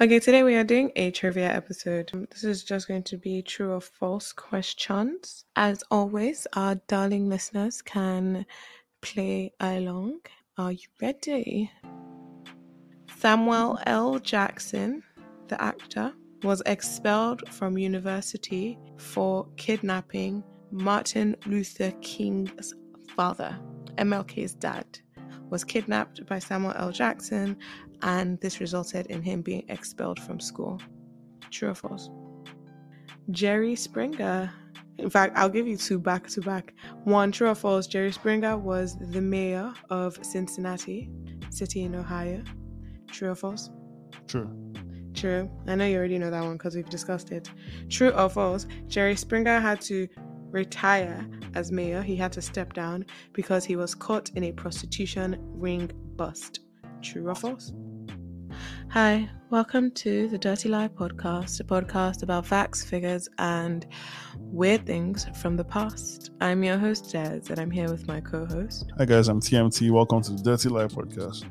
Okay, today we are doing a trivia episode. Um, this is just going to be true or false questions. As always, our darling listeners can play along. Are you ready? Samuel L. Jackson, the actor, was expelled from university for kidnapping Martin Luther King's father, MLK's dad was kidnapped by Samuel L. Jackson, and this resulted in him being expelled from school. True or false? Jerry Springer. In fact, I'll give you two back to back. One, true or false, Jerry Springer was the mayor of Cincinnati City in Ohio. True or false? True. True. I know you already know that one because we've discussed it. True or false, Jerry Springer had to retire as mayor. He had to step down because he was caught in a prostitution ring bust. True or false? Hi, welcome to the Dirty Lie podcast, a podcast about facts, figures, and weird things from the past. I'm your host, Des, and I'm here with my co host. Hi, guys, I'm TMT. Welcome to the Dirty Lie podcast.